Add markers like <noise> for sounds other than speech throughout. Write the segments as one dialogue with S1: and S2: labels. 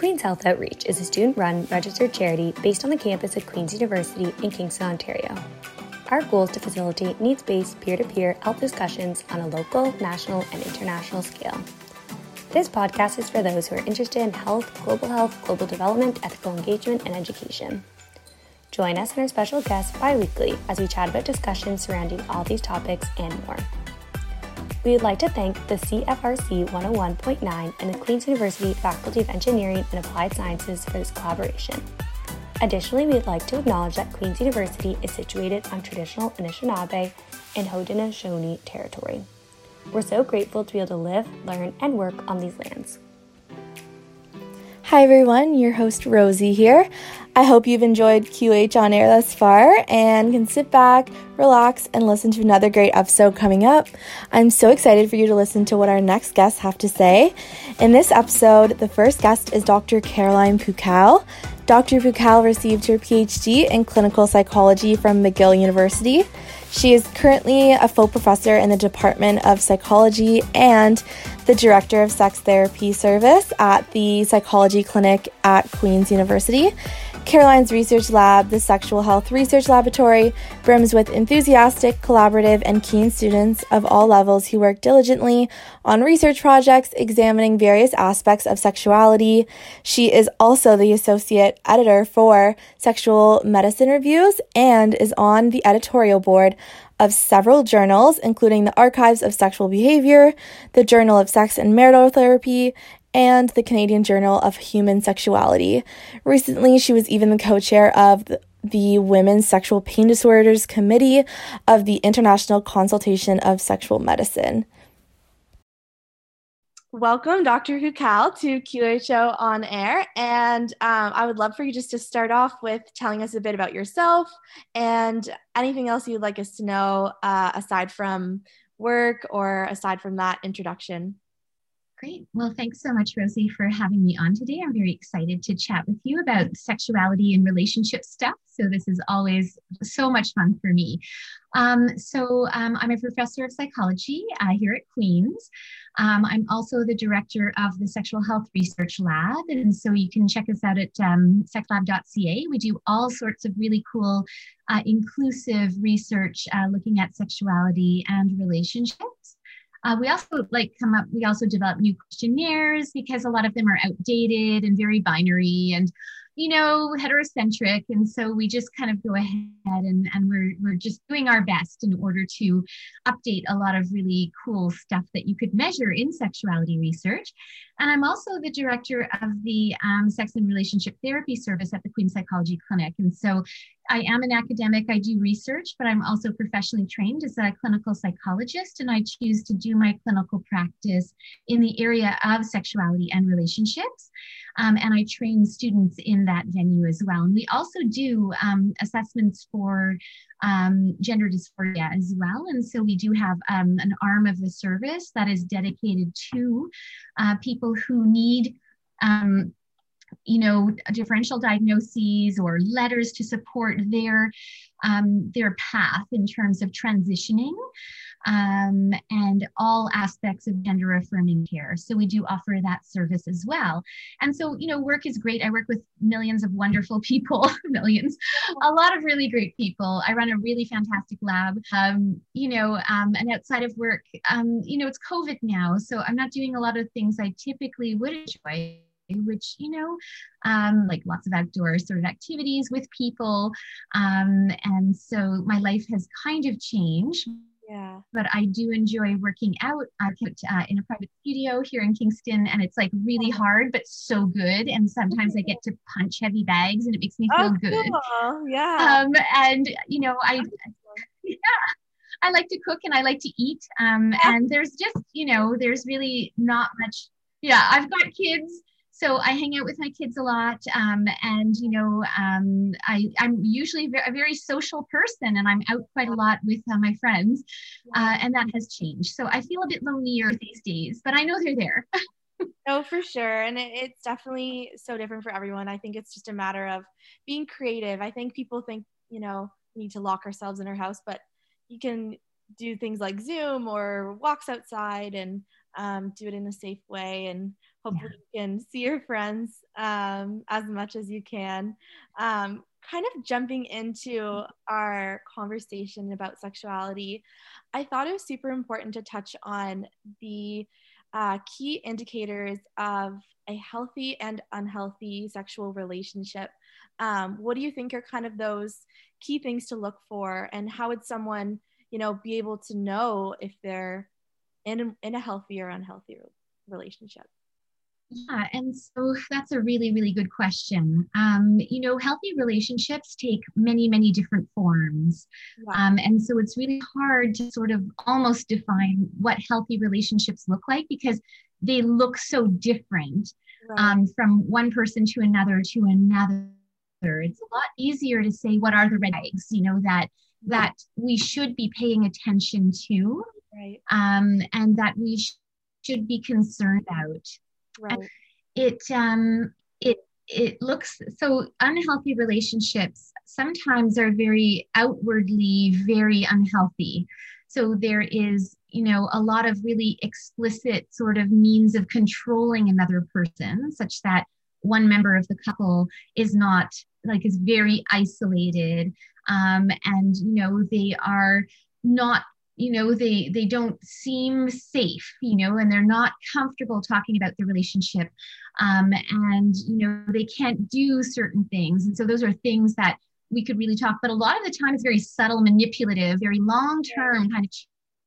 S1: Queen's Health Outreach is a student run registered charity based on the campus of Queen's University in Kingston, Ontario. Our goal is to facilitate needs based peer to peer health discussions on a local, national, and international scale. This podcast is for those who are interested in health, global health, global development, ethical engagement, and education. Join us and our special guests bi weekly as we chat about discussions surrounding all these topics and more. We would like to thank the CFRC 101.9 and the Queen's University Faculty of Engineering and Applied Sciences for this collaboration. Additionally, we would like to acknowledge that Queen's University is situated on traditional Anishinaabe and Haudenosaunee territory. We're so grateful to be able to live, learn, and work on these lands.
S2: Hi everyone, your host Rosie here. I hope you've enjoyed QH on air thus far and can sit back, relax, and listen to another great episode coming up. I'm so excited for you to listen to what our next guests have to say. In this episode, the first guest is Dr. Caroline Pukall. Dr. Pukall received her PhD in clinical psychology from McGill University. She is currently a full professor in the Department of Psychology and the Director of Sex Therapy Service at the Psychology Clinic at Queen's University. Caroline's research lab, the Sexual Health Research Laboratory, brims with enthusiastic, collaborative, and keen students of all levels who work diligently on research projects examining various aspects of sexuality. She is also the associate editor for Sexual Medicine Reviews and is on the editorial board of several journals, including the Archives of Sexual Behavior, the Journal of Sex and Marital Therapy, and the Canadian Journal of Human Sexuality. Recently, she was even the co chair of the, Women's Sexual Pain Disorders Committee of the International Consultation of Sexual Medicine. Welcome, Dr. Pukall, to QHO on air. And um, I would love for you just to start off with telling us a bit about yourself and anything else you'd like us to know uh, aside from work or aside from that introduction.
S3: Great. Well, thanks so much, Rosie, for having me on today. I'm very excited to chat with you about sexuality and relationship stuff. So, this is always so much fun for me. Um, so, um, I'm a professor of psychology uh, here at Queen's. Um, I'm also the director of the Sexual Health Research Lab. And so, you can check us out at um, sexlab.ca. We do all sorts of really cool, uh, inclusive research uh, looking at sexuality and relationships. Uh, we also like come up, we also develop new questionnaires because a lot of them are outdated and very binary and, you know, heterocentric. And so we just kind of go ahead and, and we're, we're just doing our best in order to update a lot of really cool stuff that you could measure in sexuality research. And I'm also the director of the um, Sex and Relationship Therapy Service at the Queen Psychology Clinic. And so I am an academic, I do research, but I'm also professionally trained as a clinical psychologist, and I choose to do my clinical practice in the area of sexuality and relationships. Um, and I train students in that venue as well. And we also do um, assessments for um, gender dysphoria as well. And so we do have um, an arm of the service that is dedicated to uh, people who need um, you know, differential diagnoses or letters to support their um, their path in terms of transitioning um, and all aspects of gender affirming care. So we do offer that service as well. And so, you know, work is great. I work with millions of wonderful <laughs> people, millions, a lot of really great people. I run a really fantastic lab, um, you know, um, and outside of work, um, you know, it's COVID now. So I'm not doing a lot of things I typically would enjoy which you know um, like lots of outdoor sort of activities with people um, and so my life has kind of changed yeah. But I do enjoy working out I put uh, in a private studio here in Kingston, and it's like really hard, but so good. And sometimes I get <laughs> to punch heavy bags, and it makes me feel oh, good. Cool. Yeah. Um, and you know, I <laughs> yeah, I like to cook and I like to eat. Um, and there's just you know, there's really not much. Yeah, I've got kids so I hang out with my kids a lot, um, and you know, um, I, am usually a very social person, and I'm out quite a lot with uh, my friends, uh, and that has changed. So I feel a bit lonelier these days, but I know they're there. <laughs>
S2: no, for sure, and it, it's definitely so different for everyone. I think it's just a matter of being creative. I think people think you know we need to lock ourselves in our house, but you can do things like Zoom or walks outside and um, do it in a safe way and hopefully yeah. you can see your friends um, as much as you can. Um, kind of jumping into our conversation about sexuality i thought it was super important to touch on the uh, key indicators of a healthy and unhealthy sexual relationship. Um, what do you think are kind of those key things to look for? And how would someone you know be able to know if they're in in a healthy or unhealthy relationship
S3: yeah, and so that's a really, really good question. Um, you know, healthy relationships take many, many different forms. Um, and so it's really hard to sort of almost define what healthy relationships look like because they look so different right. um, from one person to another to another. It's a lot easier to say what are the red flags, you know, that that we should be paying attention to,
S2: right.
S3: um, and that we sh- should be concerned about.
S2: Right.
S3: It um it it looks so unhealthy relationships sometimes are very outwardly very unhealthy. So there is, you know, a lot of really explicit sort of means of controlling another person, such that one member of the couple is not like is very isolated um, and you know they are not you know they they don't seem safe you know and they're not comfortable talking about the relationship um, and you know they can't do certain things. And so those are things that we could really talk but a lot of the time it's very subtle manipulative very long term kind of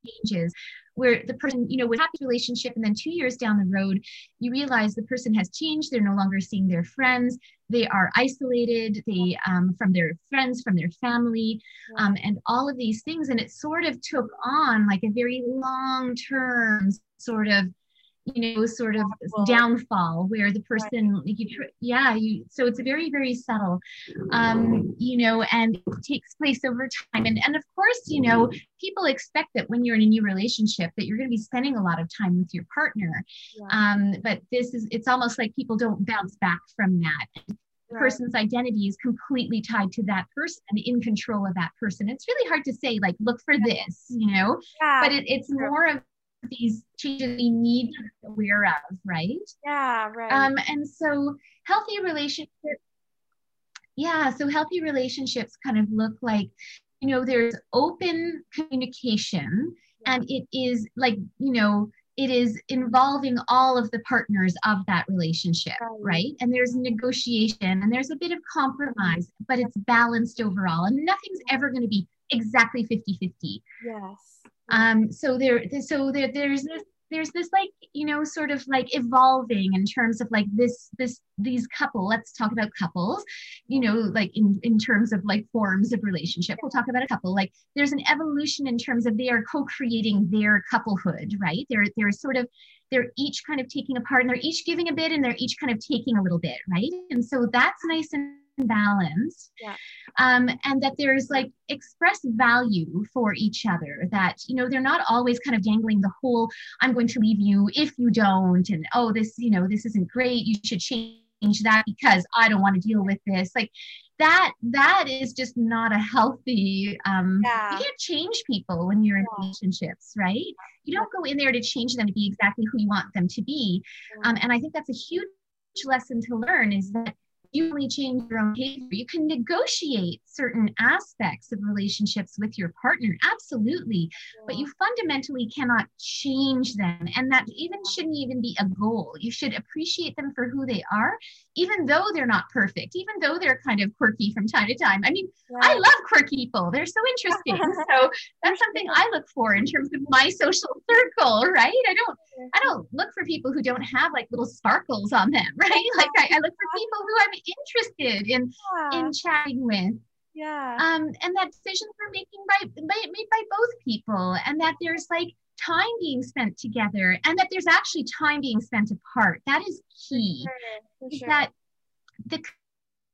S3: changes where the person, you know, with happy relationship, and then two years down the road, you realize the person has changed. They're no longer seeing their friends. They are isolated. They um, from their friends, from their family, um, and all of these things. And it sort of took on like a very long term sort of you know sort of downfall. where the person you yeah you so it's very very subtle um you know and it takes place over time. And and of course you know people expect that when you're in a new relationship that you're going to be spending a lot of time with your partner yeah. um but this is it's almost like people don't bounce back from that. The person's identity is completely tied to that person in control of that person. It's really hard to say like look for this you know yeah. but it, it's more of these changes we need to be aware of, right?
S2: Yeah, right.
S3: Um, and so healthy relationships, yeah, so healthy relationships kind of look like, you know, there's open communication yeah. and it is like, you know, it is involving all of the partners of that relationship, right. right? And there's negotiation and there's a bit of compromise, but it's balanced overall. And nothing's ever going to be exactly 50 50.
S2: Yes
S3: um so there so there there's this there's this like you know sort of like evolving in terms of like this this these couple let's talk about couples you know like in in terms of like forms of relationship. We'll talk about a couple like there's an evolution in terms of they are co-creating their couplehood right? They're they're sort of they're each kind of taking a part and they're each giving a bit and they're each kind of taking a little bit right? And so that's nice and balanced
S2: yeah.
S3: um, and that there's like express value for each other that you know they're not always kind of dangling the whole i'm going to leave you if you don't and oh this you know this isn't great you should change that because i don't want to deal with this like that that is just not a healthy um yeah. you can't change people when you're in yeah. relationships right you don't go in there to change them to be exactly who you want them to be um, and i think that's a huge lesson to learn is that you only change your own behavior. You can negotiate certain aspects of relationships with your partner, absolutely, but you fundamentally cannot change them. And that even shouldn't even be a goal. You should appreciate them for who they are, even though they're not perfect, even though they're kind of quirky from time to time. I mean. I love quirky people, they're so interesting. <laughs> so that's something I look for in terms of my social <laughs> circle, right? I don't I don't look for people who don't have like little sparkles on them, <laughs> right? Like I, I look for people who I'm interested in yeah. in chatting with.
S2: Yeah.
S3: Um, and that decisions are making by, by made by both people, and that there's like time being spent together, and that there's actually time being spent apart. That is key. For sure. For sure. That the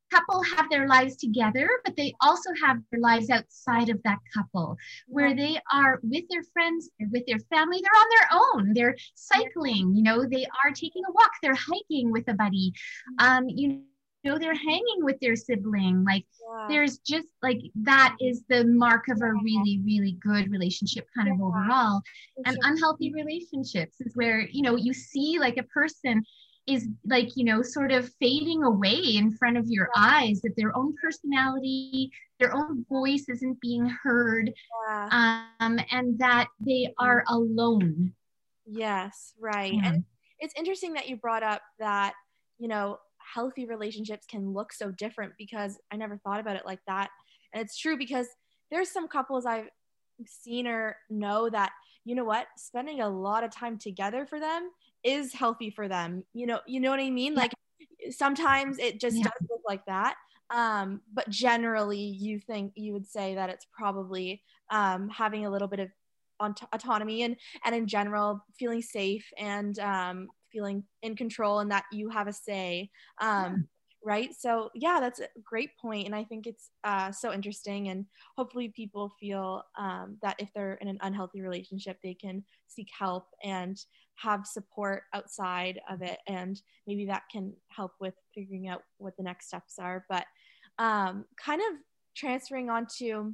S3: couple have their lives together, but they also have their lives outside of that couple where they are with their friends, they're with their family, they're on their own. They're cycling, you know, they are taking a walk, they're hiking with a buddy. Um, you know, they're hanging with their sibling. Like yeah. there's just like that is the mark of a really, really good relationship kind of overall. And unhealthy relationships is where, you know, you see like a person is like you know sort of fading away in front of your eyes that their own personality their own voice isn't being heard yeah. um, and that they are alone
S2: yes right yeah. and it's interesting that you brought up that you know healthy relationships can look so different because i never thought about it like that and it's true because there's some couples i've seen or know that you know what spending a lot of time together for them is healthy for them you know you know what i mean yeah. like sometimes it just yeah. does look like that um, but generally you think you would say that it's probably um, having a little bit of autonomy and and in general feeling safe and um, feeling in control and that you have a say um, right? So yeah that's a great point and i think it's uh, so interesting and hopefully people feel um, that if they're in an unhealthy relationship they can seek help and have support outside of it and maybe that can help with figuring out what the next steps are but um, kind of transferring on to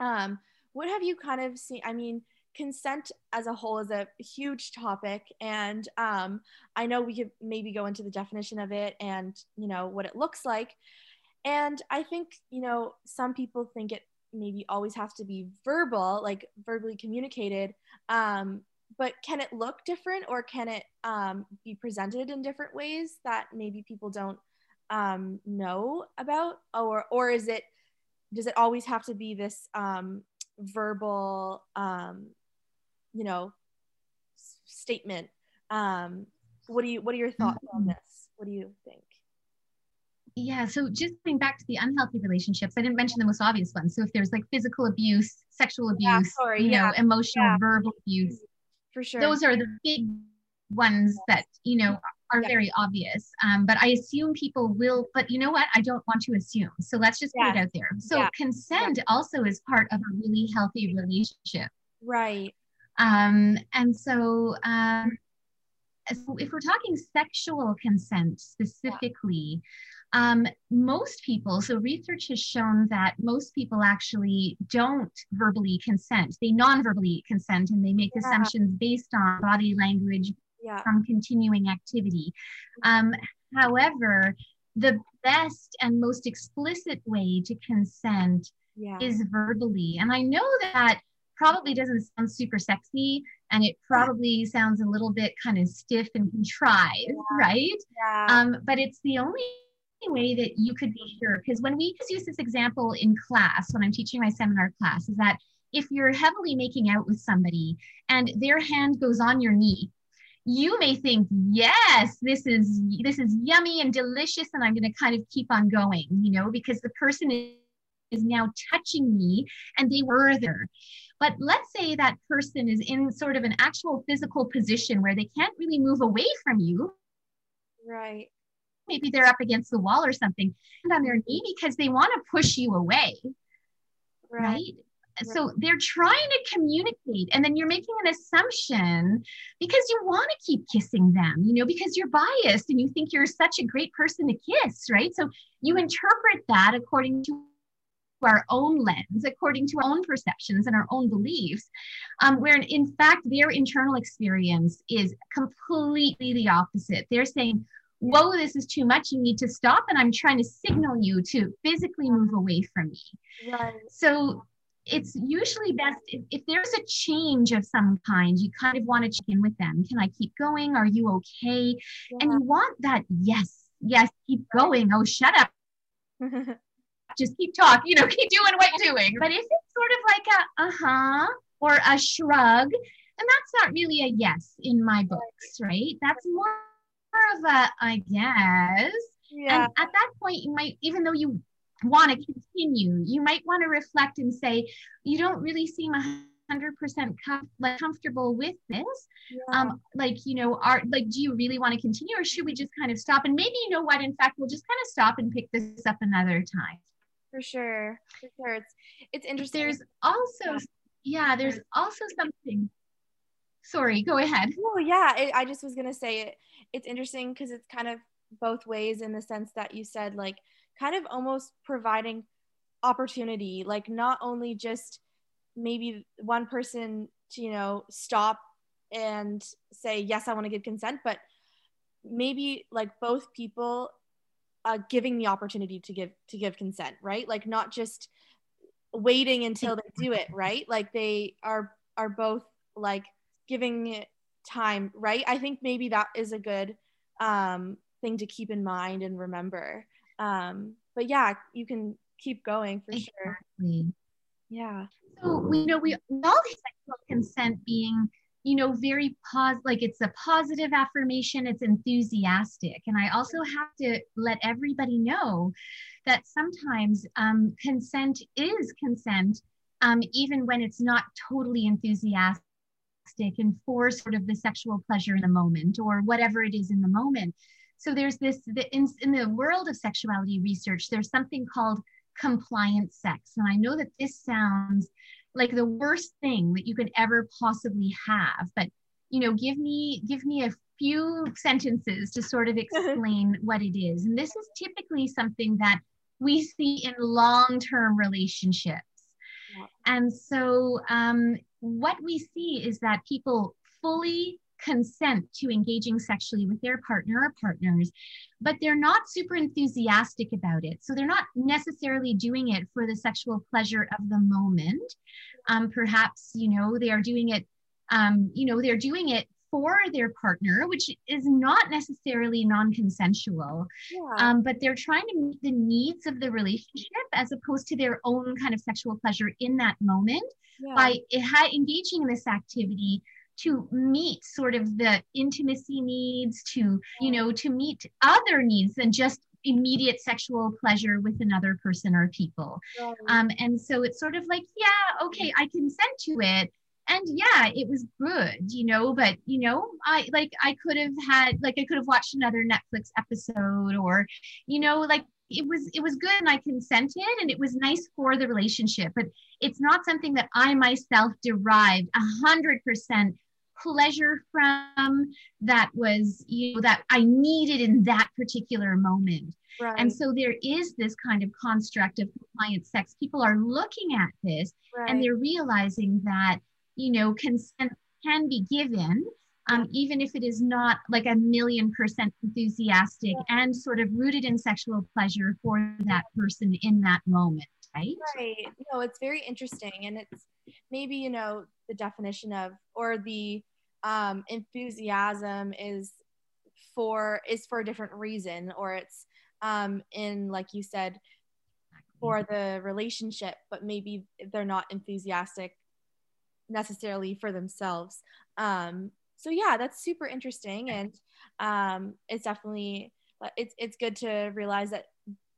S2: um, what have you kind of seen i mean consent as a whole is a huge topic. And um, i know we could maybe go into the definition of it and you know what it looks like. And i think you know some people think it maybe always has to be verbal like verbally communicated. Um, but can it look different or can it um, be presented in different ways that maybe people don't um, know about? Or or is it does it always have to be this um, verbal um, you know statement. Um what do you what are your thoughts on mm-hmm. this? What do you think?
S3: Yeah so just going back to the unhealthy relationships i didn't mention the most obvious ones so if there's like physical abuse sexual abuse yeah, sorry, you yeah. know emotional yeah. verbal abuse
S2: for sure.
S3: those are the big ones that you know are very obvious. Um, but i assume people will but you know what? I don't want to assume. So let's just put it out there. So consent also is part of a really healthy relationship.
S2: Right
S3: um, and so, um, so, if we're talking sexual consent specifically, um, most people, so research has shown that most people actually don't verbally consent. They non verbally consent and they make yeah. assumptions based on body language yeah. from continuing activity. Um, however, the best and most explicit way to consent yeah. is verbally. And I know that probably doesn't sound super sexy and it probably sounds a little bit kind of stiff and contrived, yeah. right? Yeah. Um, but it's the only way that you could be sure. Because when we just use this example in class, when I'm teaching my seminar class, is that if you're heavily making out with somebody and their hand goes on your knee, you may think, yes, this is this is yummy and delicious, and I'm going to kind of keep on going, you know, because the person is, is now touching me and they were there. But let's say that person is in sort of an actual physical position where they can't really move away from you.
S2: Right.
S3: Maybe they're up against the wall or something and on their knee because they want to push you away. Right. right? So they're trying to communicate, and then you're making an assumption because you want to keep kissing them, you know, because you're biased and you think you're such a great person to kiss, right? So you interpret that according to our own lens, according to our own perceptions and our own beliefs, um, where in fact their internal experience is completely the opposite. They're saying, Whoa, this is too much. You need to stop. And I'm trying to signal you to physically move away from me. Right. So it's usually best if, if, there's a change of some kind, you kind of want to check in with them. Can I keep going? Are you okay? Yeah. And you want that, yes, yes, keep going. Oh, shut up. <laughs> just keep talking, you know, <laughs> keep doing what you're doing. But if it's sort of like a uh huh or a shrug, and that's not really a yes in my books, right? That's more of a I guess. Yeah. And at that point, you might, even though you want to continue, you might want to reflect and say, you don't really seem a hundred percent like comfortable with this yeah. um like you know are like do you really want to continue or should we just kind of stop and maybe you know what in fact we'll just kind of stop and pick this up another time
S2: for sure for sure. It's it's interesting.
S3: There's also yeah. there's also something sorry go ahead.
S2: Oh yeah it, i just was gonna say it it's interesting because it's kind of both ways in the sense that you said like kind of almost providing opportunity like not only just maybe one person to you know stop and say yes i want to give consent but maybe like both people uh, giving the opportunity to give to give consent right? Like not just waiting until they do it right? Like they are are both like giving time right? I think maybe that is a good um thing to keep in mind and remember. Um but yeah you can keep going for exactly. sure yeah.
S3: So we you know we all sexual consent being you know very pos like it's a positive affirmation it's enthusiastic. And i also have to let everybody know that sometimes um, consent is consent um, even when it's not totally enthusiastic and for sort of the sexual pleasure in the moment or whatever it is in the moment. So there's this the, in, in the world of sexuality research there's something called compliant sex. And i know that this sounds like the worst thing that you could ever possibly have but you know give me give me a few sentences to sort of explain what it is. And this is typically something that we see in long-term relationships. Yeah. and so um, what we see is that people fully consent to engaging sexually with their partner or partners, but they're not super enthusiastic about it. So they're not necessarily doing it for the sexual pleasure of the moment. Um, perhaps, you know, they are doing it, um, you know, they're doing it for their partner, which is not necessarily non consensual, yeah. um, but they're trying to meet the needs of the relationship as opposed to their own kind of sexual pleasure in that moment yeah. by engaging in this activity to meet sort of the intimacy needs to you know to meet other needs than just immediate sexual pleasure with another person or people. Um, and so it's sort of like yeah okay i consent to it. And yeah it was good you know but you know i like i could have had like i could have watched another netflix episode or you know like it was it was good and i consented and it was nice for the relationship. But it's not something that i myself derived a hundred percent pleasure from that was you know that i needed in that particular moment right. and so there is this kind of construct of compliant sex people are looking at this right. and they're realizing that you know consent can be given um, even if it is not like a million percent enthusiastic yeah. and sort of rooted in sexual pleasure for that person in that moment right
S2: right no it's very interesting and it's maybe you know the definition of or the um, enthusiasm is for is for a different reason or it's um, in like you said for the relationship but maybe they're not enthusiastic necessarily for themselves um, so yeah that's super interesting and um, it's definitely it's, it's good to realize that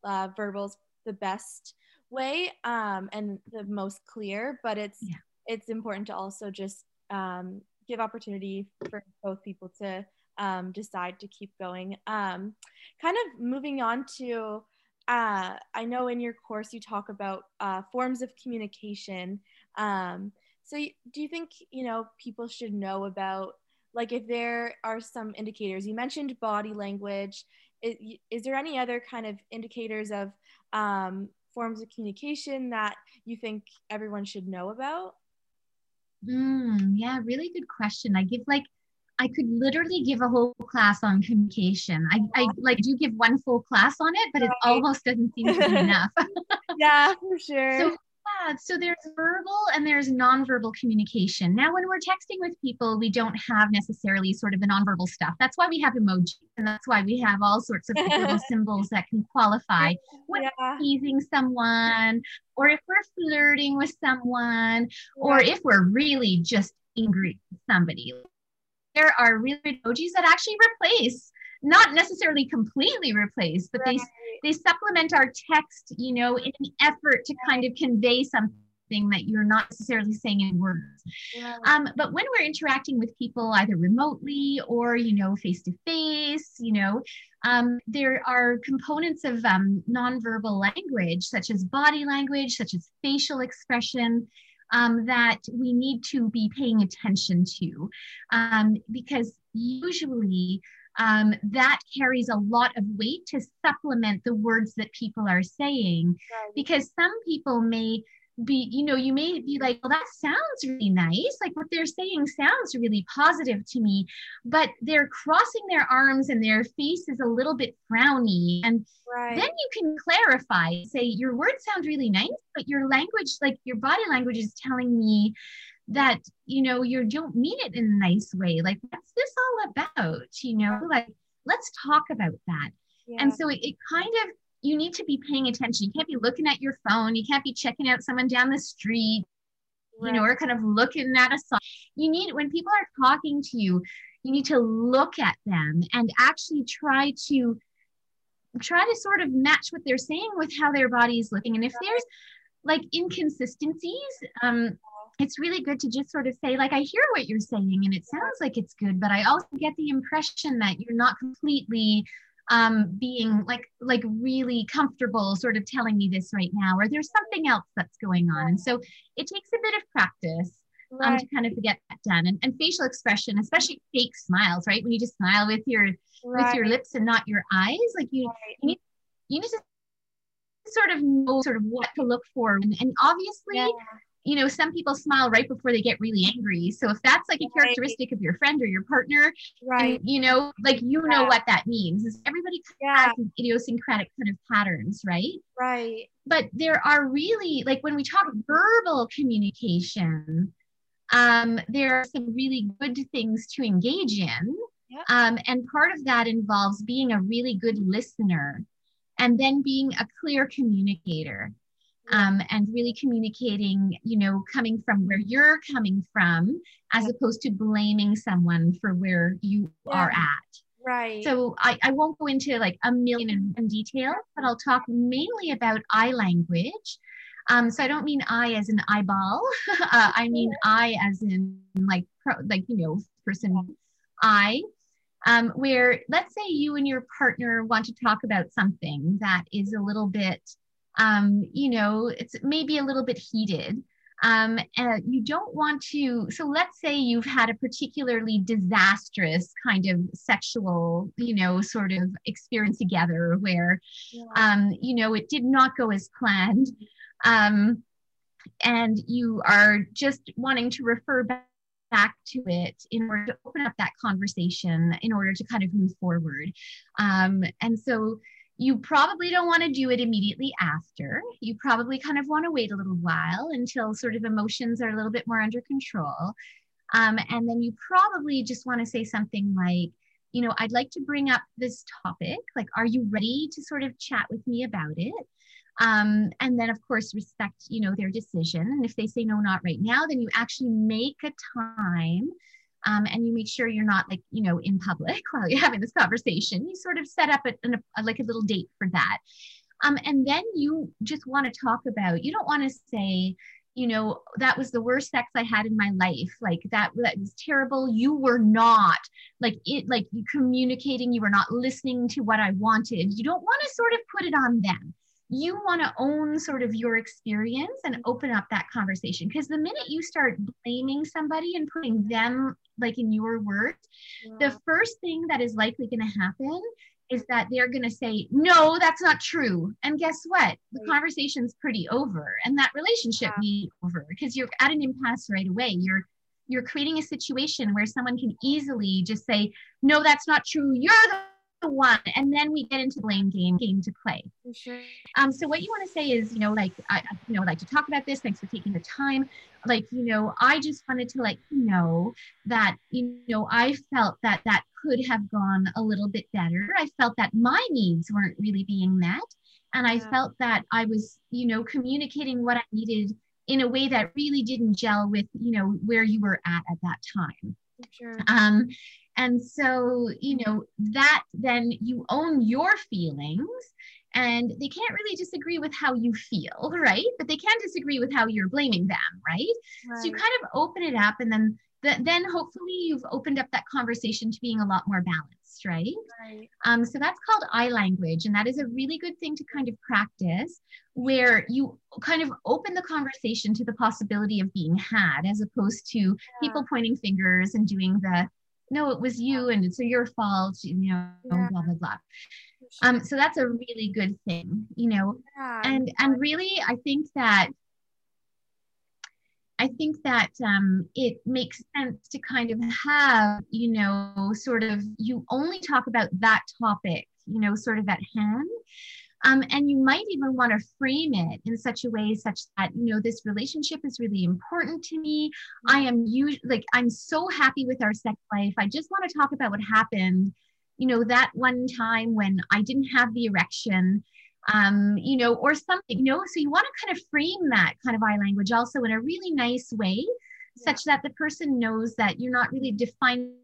S2: uh, verbal's the best way um, and the most clear but it's yeah. it's important to also just um, give opportunity for both people to um, decide to keep going. Um, kind of moving on to, uh, I know in your course you talk about uh, forms of communication. Um, so, do you think you know people should know about like if there are some indicators? You mentioned body language. Is, is there any other kind of indicators of um, forms of communication that you think everyone should know about?
S3: Mm, yeah, really good question. I give like I could literally give a whole class on communication. I, I like do give one full class on it, but it almost doesn't seem to be <laughs> enough. <laughs>
S2: yeah, for sure.
S3: So yeah, so there's verbal and there's nonverbal communication. Now, when we're texting with people, we don't have necessarily sort of the nonverbal stuff. That's why we have emoji, and that's why we have all sorts of little <laughs> symbols that can qualify when yeah. teasing someone, or if we're flirting with someone, or if we're really just angry with somebody. There are really emojis that actually replace not necessarily completely replace, but right. they they supplement our text, you know, in an effort to kind of convey something that you're not necessarily saying in words. Yeah. Um, but when we're interacting with people either remotely or you know face to face, you know, um, there are components of um, nonverbal language such as body language, such as facial expression. Um, that we need to be paying attention to um, because usually um, that carries a lot of weight to supplement the words that people are saying right. because some people may be you know you may be like well that sounds really nice like what they're saying sounds really positive to me but they're crossing their arms and their face is a little bit frowny and right. then you can clarify say your words sound really nice but your language like your body language is telling me that you know you don't mean it in a nice way like what's this all about you know like let's talk about that yeah. and so it, it kind of you need to be paying attention. You can't be looking at your phone. You can't be checking out someone down the street, right. you know, or kind of looking at a song. You need, when people are talking to you, you need to look at them and actually try to try to sort of match what they're saying with how their body is looking. And if there's like inconsistencies, um, it's really good to just sort of say, like, I hear what you're saying and it sounds like it's good, but I also get the impression that you're not completely um, being like like really comfortable sort of telling me this right now or there's something else that's going on and so it takes a bit of practice um, right. to kind of get that done and, and facial expression especially fake smiles right when you just smile with your right. with your lips and not your eyes like you, right. you need you need to sort of know sort of what to look for and, and obviously yeah you know, some people smile right before they get really angry. So if that's like a characteristic right. of your friend or your partner, right? And, you know, like you yeah. know what that means. Is everybody yeah. has idiosyncratic kind of patterns, right?
S2: Right.
S3: But there are really like when we talk verbal communication, um, there are some really good things to engage in. Yep. Um, and part of that involves being a really good listener and then being a clear communicator um, and really communicating, you know, coming from where you're coming from, as opposed to blaming someone for where you yeah. are at.
S2: Right.
S3: So I, I won't go into like a million in, detail, but I'll talk mainly about I language. Um, so I don't mean eye as an eyeball. <laughs> uh, I mean eye as in like pro, like you know person eye. Um, where let's say you and your partner want to talk about something that is a little bit um, you know, it's maybe a little bit heated. Um, and you don't want to, so let's say you've had a particularly disastrous kind of sexual, you know, sort of experience together where, yeah. um, you know, it did not go as planned. Um, and you are just wanting to refer back back to it in order to open up that conversation in order to kind of move forward. Um, and so you probably don't want to do it immediately after. You probably kind of want to wait a little while until sort of emotions are a little bit more under control. Um, and then you probably just want to say something like, you know, I'd like to bring up this topic. Like, are you ready to sort of chat with me about it? Um, and then, of course, respect, you know, their decision. And if they say no, not right now, then you actually make a time um, and you make sure you're not like you know in public <laughs> while you're having this conversation. You sort of set up a, a, like a little date for that. Um, and then you just want to talk about you don't want to say you know that was the worst sex i had in my life. Like that that was terrible. You were not like it like you communicating you were not listening to what i wanted. You don't want to sort of put it on them you want to own sort of your experience and open up that conversation because the minute you start blaming somebody and putting them like in your words yeah. the first thing that is likely going to happen is that they're going to say no that's not true and guess what the right. conversation's pretty over and that relationship yeah. be over because you're at an impasse right away you're you're creating a situation where someone can easily just say no that's not true you're the one and then we get into the blame game game to play sure. um so what you want to say is you know like i you know like to talk about this thanks for taking the time like you know i just wanted to let you know that you know i felt that that could have gone a little bit better i felt that my needs weren't really being met and i yeah. felt that i was you know communicating what i needed in a way that really didn't gel with you know where you were at at that time sure. um and so, you know, that then you own your feelings and they can't really disagree with how you feel, right? But they can disagree with how you're blaming them, right? right. So you kind of open it up and then then hopefully you've opened up that conversation to being a lot more balanced, right? right. Um, so that's called I language. And that is a really good thing to kind of practice where you kind of open the conversation to the possibility of being had as opposed to yeah. people pointing fingers and doing the no, it was you and it's your fault, you know, yeah. blah, blah, blah. Um, so that's a really good thing, you know, yeah. and, and really, I think that I think that um, it makes sense to kind of have, you know, sort of you only talk about that topic, you know, sort of at hand. Um, and you might even want to frame it in such a way such that you know this relationship is really important to me i am usually like i'm so happy with our sex life i just want to talk about what happened you know that one time when i didn't have the erection um, you know, or something, you know. So you want to kind of frame that kind of I language also in a really nice way, yeah. such that the person knows that you're not really defining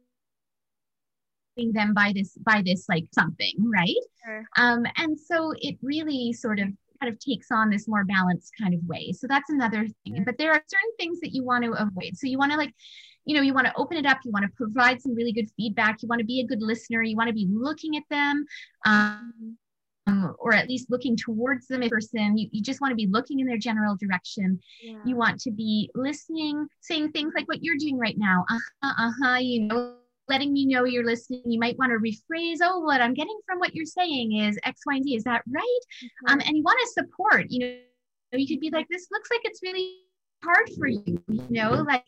S3: them by this by this like something, right? Sure. Um, and so it really sort of kind of takes on this more balanced kind of way. So that's another thing. Sure. But there are certain things that you want to avoid. So you want to like you know you want to open it up you want to provide some really good feedback you want to be a good listener you want to be looking at them um, or at least looking towards them person. You, you just want to be looking in their general direction. Yeah. You want to be listening, saying things like what you're doing right now. Uh huh, uh huh, you know, letting me know you're listening. You might want to rephrase, oh, what I'm getting from what you're saying is X, Y, and Z. Is that right? Mm-hmm. Um, and you want to support, you know, you could be like, this looks like it's really hard for you you know like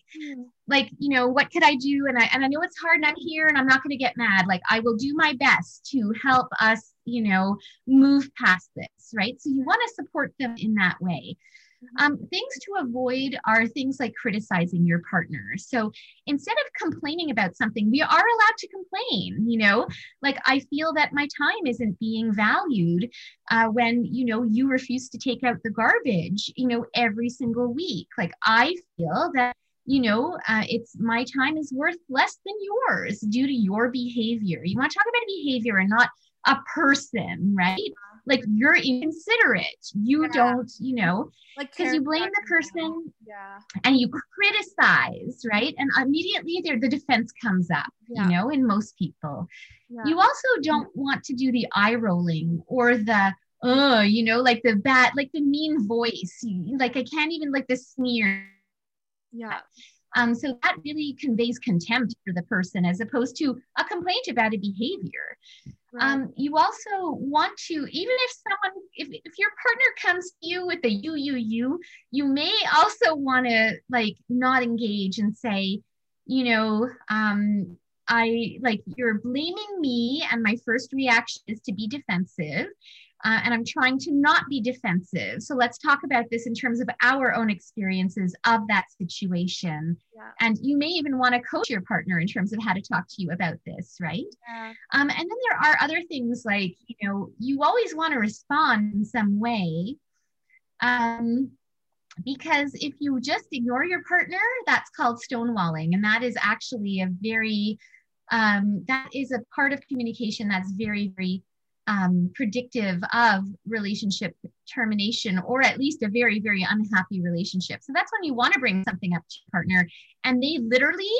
S3: like you know what could i do and i and i know it's hard and i'm here and i'm not going to get mad like i will do my best to help us you know move past this right so you want to support them in that way Mm-hmm. Um, things to avoid are things like criticizing your partner. So instead of complaining about something, we are allowed to complain. You know, like I feel that my time isn't being valued uh, when you know you refuse to take out the garbage. You know, every single week. Like I feel that you know, uh, it's my time is worth less than yours due to your behavior. You want to talk about behavior and not a person, right? Like you're inconsiderate you yeah. don't you know like because you blame the person yeah and you criticize right and immediately there the defense comes up yeah. you know in most people yeah. you also don't want to do the eye rolling or the uh you know like the bad like the mean voice like i can't even like the sneer
S2: yeah
S3: um, so that really conveys contempt for the person as opposed to a complaint about a behavior. Right. Um, you also want to, even if someone, if, if your partner comes to you with a you, you, you, you may also want to like not engage and say, you know, um, I like you're blaming me, and my first reaction is to be defensive uh, and I'm trying to not be defensive. So let's talk about this in terms of our own experiences of that situation. Yeah. And you may even want to coach your partner in terms of how to talk to you about this, right? Yeah. Um, and then there are other things like, you know, you always want to respond in some way. Um, because if you just ignore your partner, that's called stonewalling. And that is actually a very, um, that is a part of communication that's very, very um, predictive of relationship termination or at least a very, very unhappy relationship. So that's when you want to bring something up to your partner and they literally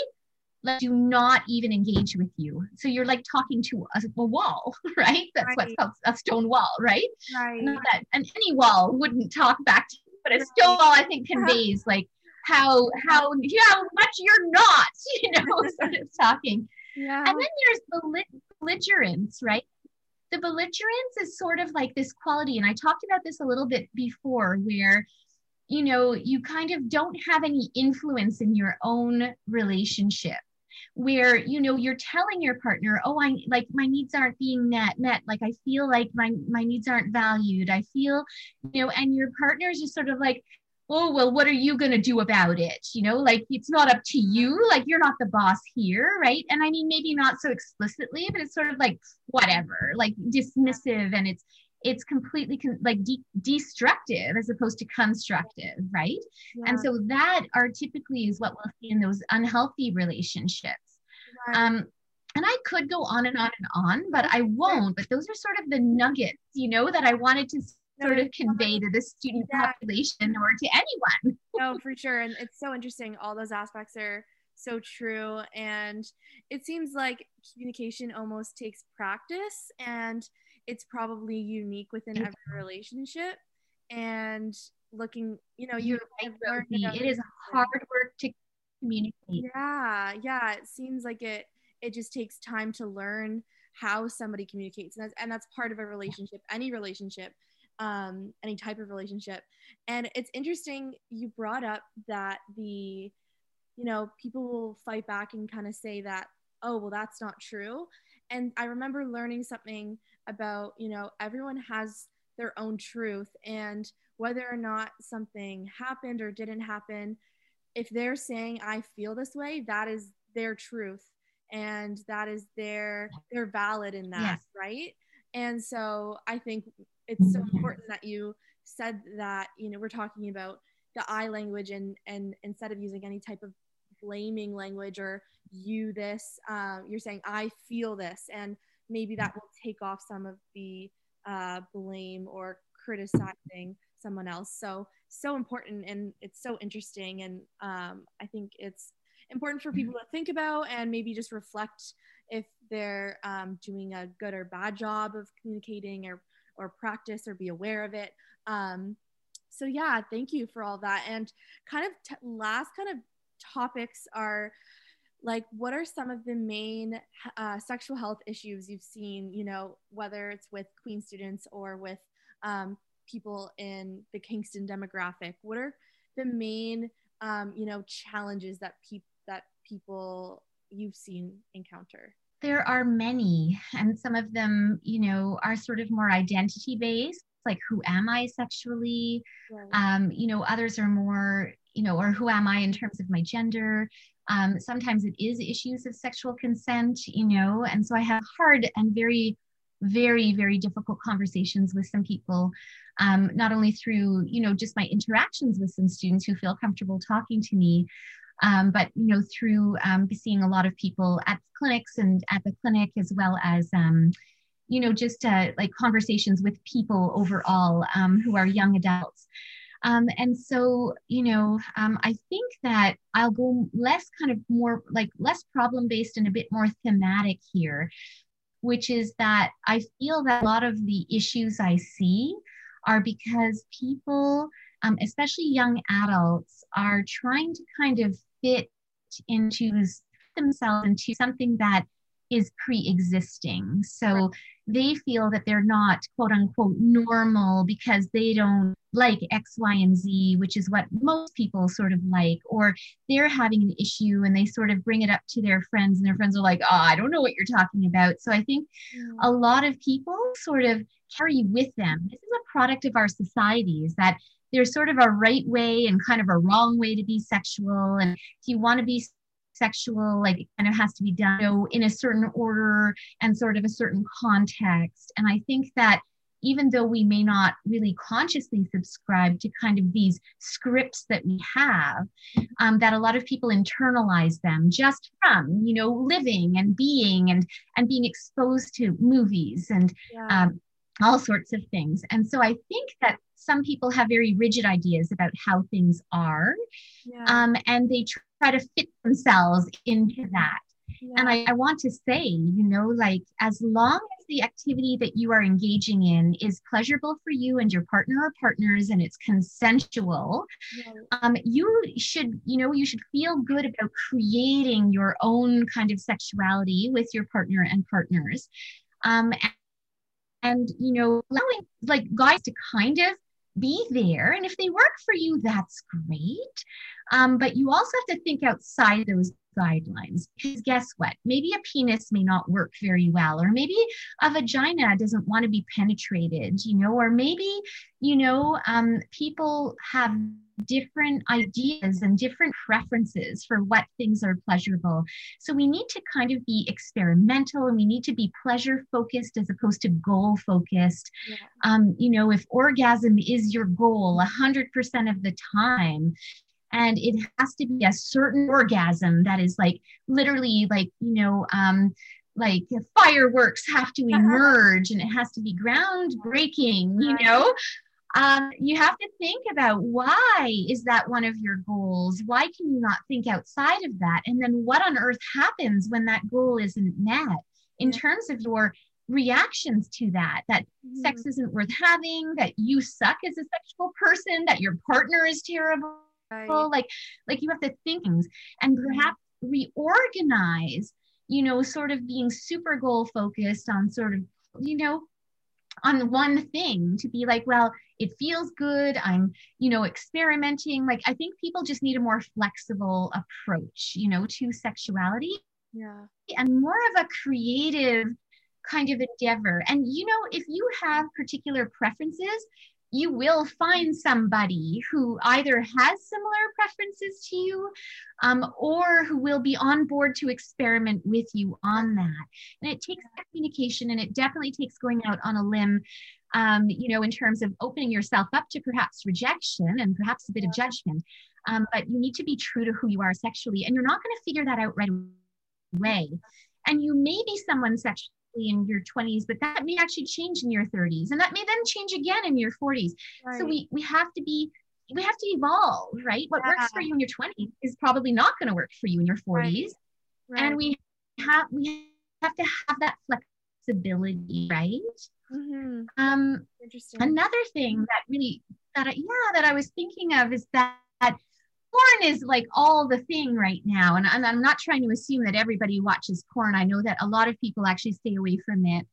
S3: like, do not even engage with you. So you're like talking to a, a wall, <laughs> right? That's right. what's called a stone wall, right?
S2: Right.
S3: Not that, and any wall wouldn't talk back to you, but a stone wall I think <laughs> conveys like how how how much you're not, <laughs> you know, sort of talking. Yeah. And then there's the belligerence, right? The belligerence is sort of like this quality and i talked about this a little bit before where you know you kind of don't have any influence in your own relationship where you know you're telling your partner oh i like my needs aren't being met met like i feel like my my needs aren't valued i feel you know and your partner is just sort of like oh well what are you going to do about it you know like it's not up to you like you're not the boss here right and i mean maybe not so explicitly but it's sort of like whatever like dismissive and it's it's completely con- like de- destructive as opposed to constructive right yeah. and so that are typically is what we'll see in those unhealthy relationships right. um and I could go on and on and on, but I won't. But those are sort of the nuggets, you know, that I wanted to sort of convey to the student population or to anyone.
S2: no, for sure. And it's so interesting. All those aspects are so true. And it seems like communication almost takes practice and it's probably unique within every relationship. And looking, you know, you're
S3: right, it is hard work to communicate.
S2: Yeah, yeah. It seems like it it just takes time to learn how somebody communicates and that's, and that's part of a relationship any relationship um, any type of relationship. And it's interesting you brought up that the, you know, people will fight back and kind of say that, oh, well, that's not true. And I remember learning something about, you know, everyone has their own truth and whether or not something happened or didn't happen, if they're saying I feel this way, that is their truth and that is their they're valid in that, right? And so I think it's so important that you said that, you know, we're talking about the I language and and instead of using any type of blaming language or you this, uh, you're saying I feel this, and maybe that will take off some of the uh, blame or criticizing someone else. So so important and it's so interesting, and um, I think it's important for people to think about and maybe just reflect if they're um, doing a good or bad job of communicating or or practice or be aware of it. Um, so yeah, thank you for all that. And kind of t- last kind of topics are like what are some of the main uh, sexual health issues you've seen you know whether it's with Queen's students or with um, people in the kingston demographic what are the main um, you know challenges that people that people you've seen encounter
S3: there are many and some of them you know are sort of more identity based like who am i sexually right. um, you know others are more you know or who am i in terms of my gender um, sometimes it is issues of sexual consent you know and so i have hard and very very very difficult conversations with some people um, not only through you know just my interactions with some students who feel comfortable talking to me um, but you know through um, seeing a lot of people at clinics and at the clinic as well as um, you know just uh, like conversations with people overall um, who are young adults. Um, and so you know um, i think that i'll go less kind of more like less problem based and a bit more thematic here which is that i feel that a lot of the issues i see are because people um, especially young adults, are trying to kind of fit into themselves into something that is pre-existing. So they feel that they're not quote unquote normal because they don't like x y and z which is what most people sort of like or they're having an issue and they sort of bring it up to their friends and their friends are like oh i don't know what you're talking about. So i think mm. a lot of people sort of carry with them. This is a product of our societies that there's sort of a right way and kind of a wrong way to be sexual. And if you want to be sexual, like it kind of has to be done you know, in a certain order and sort of a certain context. And I think that even though we may not really consciously subscribe to kind of these scripts that we have, um, that a lot of people internalize them just from, you know, living and being and and being exposed to movies and yeah. um, all sorts of things. And so I think that some people have very rigid ideas about how things are yeah. um, and they try to fit themselves into that yeah. and I, I want to say you know like as long as the activity that you are engaging in is pleasurable for you and your partner or partners and it's consensual yeah. um, you should you know you should feel good about creating your own kind of sexuality with your partner and partners um, and, you know allowing like guys to kind of be there. And if they work for you, that's great. Um, but you also have to think outside those guidelines because guess what maybe a penis may not work very well or maybe a vagina doesn't want to be penetrated you know or maybe you know um, people have different ideas and different preferences for what things are pleasurable. So we need to kind of be experimental and we need to be pleasure focused as opposed to goal focused. Yeah. Um, you know, if orgasm is your goal 100% of the time, and it has to be a certain orgasm that is like literally like, you know, um, like fireworks have to <laughs> emerge and it has to be groundbreaking, you know? um, you have to think about why is that one of your goals? Why can you not think outside of that? And then what on earth happens when that goal isn't met? In terms of your reactions to that that mm-hmm. sex isn't worth having that you suck as a sexual person that your partner is terrible right. like like you have to think things and perhaps reorganize you know sort of being super goal focused on sort of you know on one thing to be like well it feels good. I'm you know experimenting. Like i think people just need a more flexible approach you know to sexuality
S2: yeah.
S3: and more of a creative kind of endeavor. And you know if you have particular preferences you will find somebody who either has similar preferences to you um, or who will be on board to experiment with you on that. And it takes communication and it definitely takes going out on a limb, um, you know, in terms of opening yourself up to perhaps rejection and perhaps a bit of judgment. Um, but you need to be true to who you are sexually, and you're not going to figure that out right away. And you may be someone sexually in your 20s, but that may actually change in your 30s, and that may then change again in your 40s. Right. So we we have to be we have to evolve, right? What yeah. works for you in your 20s is probably not going to work for you in your 40s, right. Right. and we have we have to have that flexibility, right? Mm-hmm. Um, Interesting. Another thing that really that I, yeah that I was thinking of is that porn is like all the thing right now. And, I'm not trying to assume that everybody watches porn. I know that a lot of people actually stay away from it.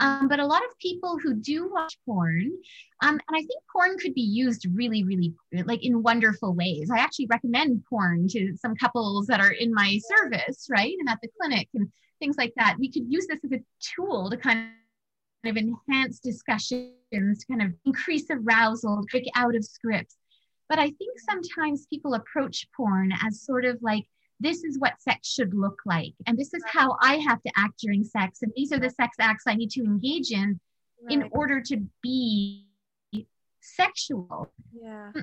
S3: Um, but a lot of people who do watch porn, um, and I think porn could be used really, really like in wonderful ways. I actually recommend porn to some couples that are in my service, right? And at the clinic and things like that. We could use this as a tool to kind of enhance discussions, kind of increase arousal, break out of scripts. But I think sometimes people approach porn as sort of like, this is what sex should look like. And this is how I have to act during sex. And these are the sex acts I need to engage in right. in order to be sexual.
S2: Yeah.
S3: Hmm.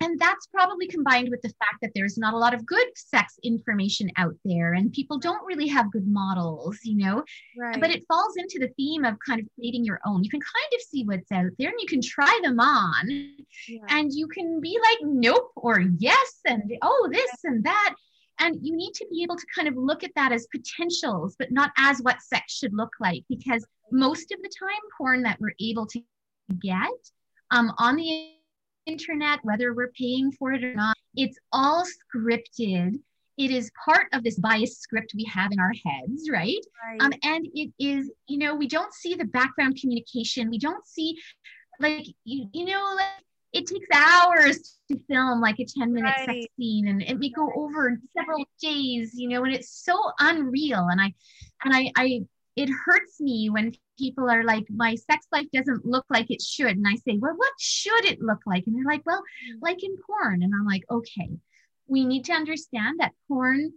S3: And that's probably combined with the fact that there's not a lot of good sex information out there and people don't really have good models you know? Right. but it falls into the theme of kind of creating your own. You can kind of see what's out there and you can try them on yeah. and you can be like nope or yes and oh this and that. And you need to be able to kind of look at that as potentials but not as what sex should look like because most of the time porn that we're able to get um, on the internet, whether we're paying for it or not. It's all scripted. It is part of this biased script we have in our heads, right? right. Um, and it is, you know, we don't see the background communication. We don't see, like, you, you know, like it takes hours to film like a 10 minute right. sex scene and it may go over several days, you know, and it's so unreal. And I, and I, I, it hurts me when people are like, my sex life doesn't look like it should. And I say, well, what should it look like? And they're like, well, mm. like in porn. And I'm like, okay, we need to understand that porn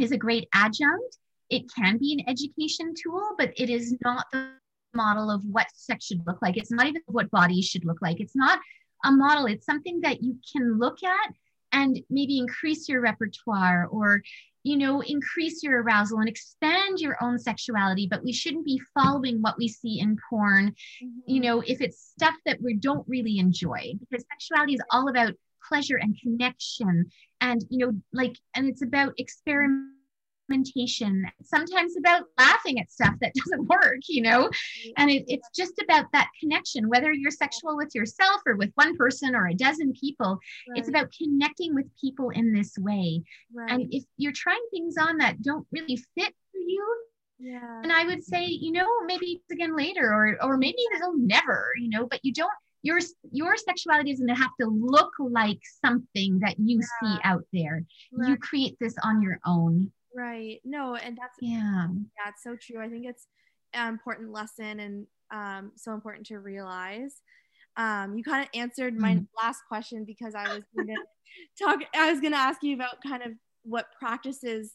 S3: is a great adjunct. It can be an education tool, but it is not the model of what sex should look like. It's not even what bodies should look like. It's not a model. It's something that you can look at and maybe increase your repertoire or you know, increase your arousal and expand your own sexuality, but we shouldn't be following what we see in porn, mm-hmm. you know, if it's stuff that we don't really enjoy, because sexuality is all about pleasure and connection and, you know, like, and it's about experiment experimentation, sometimes about laughing at stuff that <laughs> doesn't work, you know? And it, it's just about that connection, whether you're sexual with yourself or with one person or a dozen people. Right. It's about connecting with people in this way. Right. And if you're trying things on that don't really fit for you,
S2: yeah.
S3: And I would say, you know, maybe it's again later, or or maybe it'll never, you know, but you don't your your sexuality doesn't have to look like something that you yeah. see out there. Right. You create this on your own.
S2: Right. No, and that's
S3: yeah,
S2: yeah, it's so true. I think it's an important lesson and um, so important to realize. Um, you kind of answered my mm. last question because I was going <laughs> to talk. I was to ask you about kind of what practices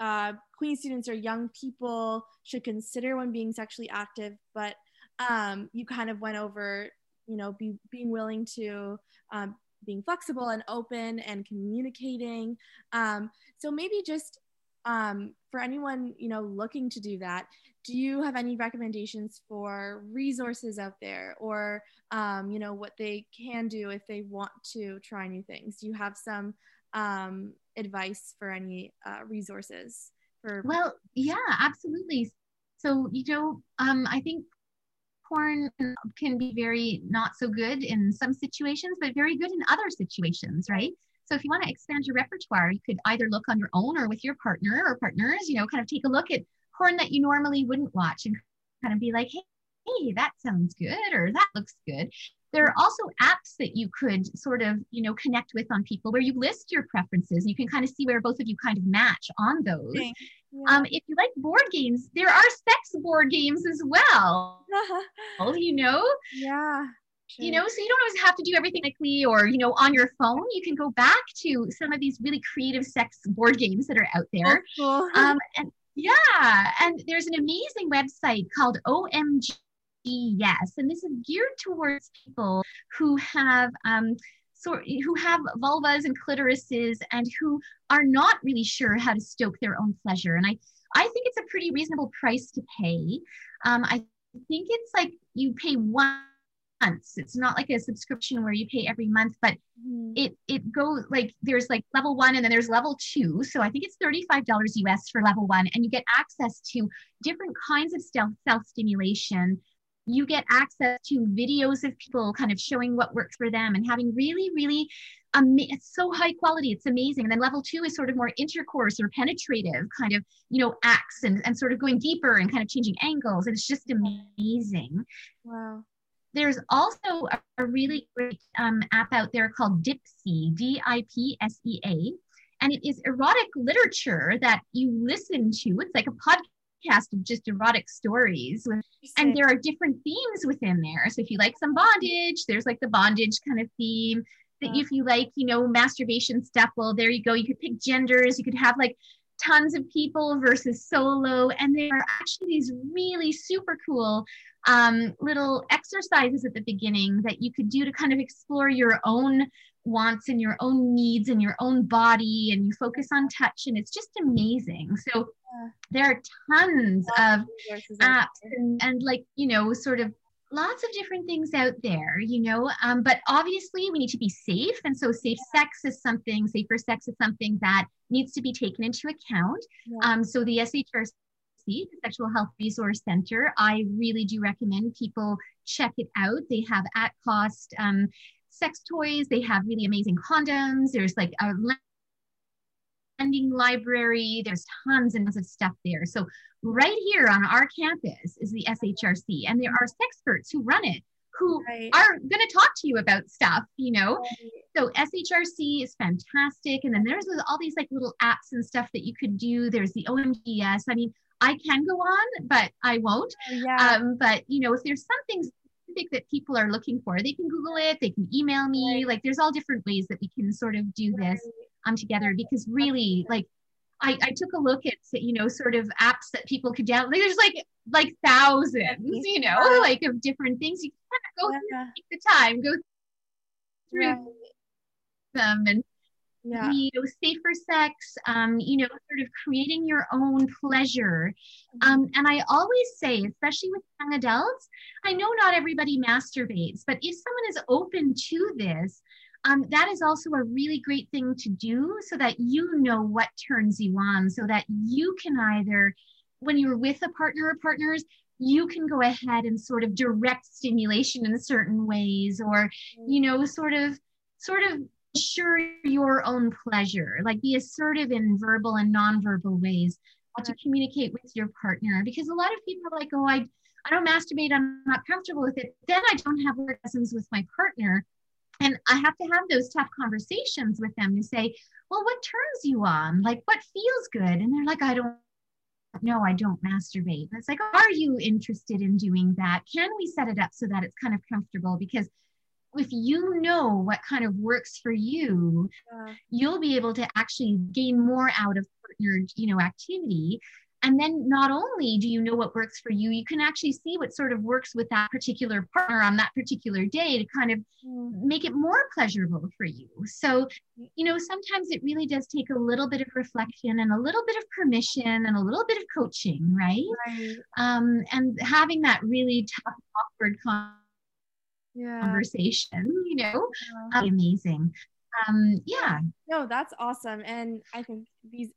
S2: uh, Queen's students or young people should consider when being sexually active, but um, you kind of went over, you know, be, being willing to um, being flexible and open and communicating. Um, so maybe just um, for anyone you know looking to do that do you have any recommendations for resources out there or um, you know what they can do if they want to try new things? Do you have some um, advice for any uh, resources for
S3: well yeah absolutely. So you know um, i think porn can be very not so good in some situations but very good in other situations right so if you want to expand your repertoire, you could either look on your own or with your partner or partners, you know, kind of take a look at porn that you normally wouldn't watch and kind of be like, hey, hey, that sounds good or that looks good. There are also apps that you could sort of, you know, connect with on people where you list your preferences. And you can kind of see where both of you kind of match on those. Okay. Yeah. Um, if you like board games, there are sex board games as well. <laughs> you know?
S2: Yeah.
S3: You know, so you don't always have to do everything quickly or, you know, on your phone. You can go back to some of these really creative sex board games that are out there. Oh, cool. <laughs> um, and yeah, and there's an amazing website called OMG Yes, and this is geared towards people who have um, sort who have vulvas and clitorises and who are not really sure how to stoke their own pleasure. And I I think it's a pretty reasonable price to pay. Um, I think it's like you pay once. It's not like a subscription where you pay every month, but mm-hmm. it it goes like there's like level one and then there's level two. So I think it's $35 US for level one, and you get access to different kinds of self self stimulation you get access to videos of people kind of showing what works for them and having really, really, um, it's so high quality. It's amazing. And then level two is sort of more intercourse or penetrative kind of, you know, acts and, and sort of going deeper and kind of changing angles. And it's just amazing.
S2: Wow.
S3: There's also a, a really great um, app out there called Dipsea, D I P S E A. And it is erotic literature that you listen to. It's like a podcast podcast of just erotic stories. And there are different themes within there. So if you like some bondage, there's like the bondage kind of theme. That if you like, you know, masturbation stuff, well, there you go. You could pick genders. You could have like tons of people versus solo. And there are actually these really super cool um, little exercises at the beginning that you could do to kind of explore your own wants and your own needs and your own body and you focus on touch and it's just amazing so there are tons of apps and, and like you know sort of lots of different things out there you know um, but obviously we need to be safe. And so safe sex is something safer sex is something that needs to be taken into account. Yeah. um, so the shrc the sexual health resource center i really do recommend people check it out. They have at cost um, sex toys. They have really amazing condoms. There's like a lending library. There's tons and tons of stuff there. So right here on our campus is the SHRC, and there are experts who run it who right. are going to talk to you about stuff, you know. Right. So SHRC is fantastic, and then there's all these like little apps and stuff that you could do. There's the OMG Yes. I mean, I can go on, but I won't.
S2: Oh, yeah.
S3: Um, but you know, if there's something specific that people are looking for, they can Google it. They can email me. Right. Like, there's all different ways that we can sort of do this um, together because really like I, I took a look at you know sort of apps that people could download there's like like thousands you know like of different things you kind of go yeah. through take the time go through right. them and yeah. you know safer sex um you know sort of creating your own pleasure mm-hmm. um and i always say especially with young adults i know not everybody masturbates but if someone is open to this um, that is also a really great thing to do so that you know what turns you on, so that you can either, when you're with a partner or partners, you can go ahead and sort of direct stimulation in certain ways, or, you know, sort of, sort of assure your own pleasure, like be assertive in verbal and nonverbal ways to communicate with your partner. Because a lot of people are like, oh, I, I don't masturbate, I'm not comfortable with it. Then I don't have orgasms with my partner. And I have to have those tough conversations with them to say, well, what turns you on? Like, what feels good? And they're like, I don't know, I don't masturbate. And it's like, are you interested in doing that? Can we set it up so that it's kind of comfortable? Because if you know what kind of works for you, yeah. you'll be able to actually gain more out of partnered, you know, activity and then not only do you know what works for you, you can actually see what sort of works with that particular partner on that particular day to kind of mm. make it more pleasurable for you. So, you know, sometimes it really does take a little bit of reflection and a little bit of permission and a little bit of coaching, right? right. Um, and having that really tough, awkward con- yeah. conversation, you know, yeah. amazing. Um, yeah.
S2: No, that's awesome. And I think these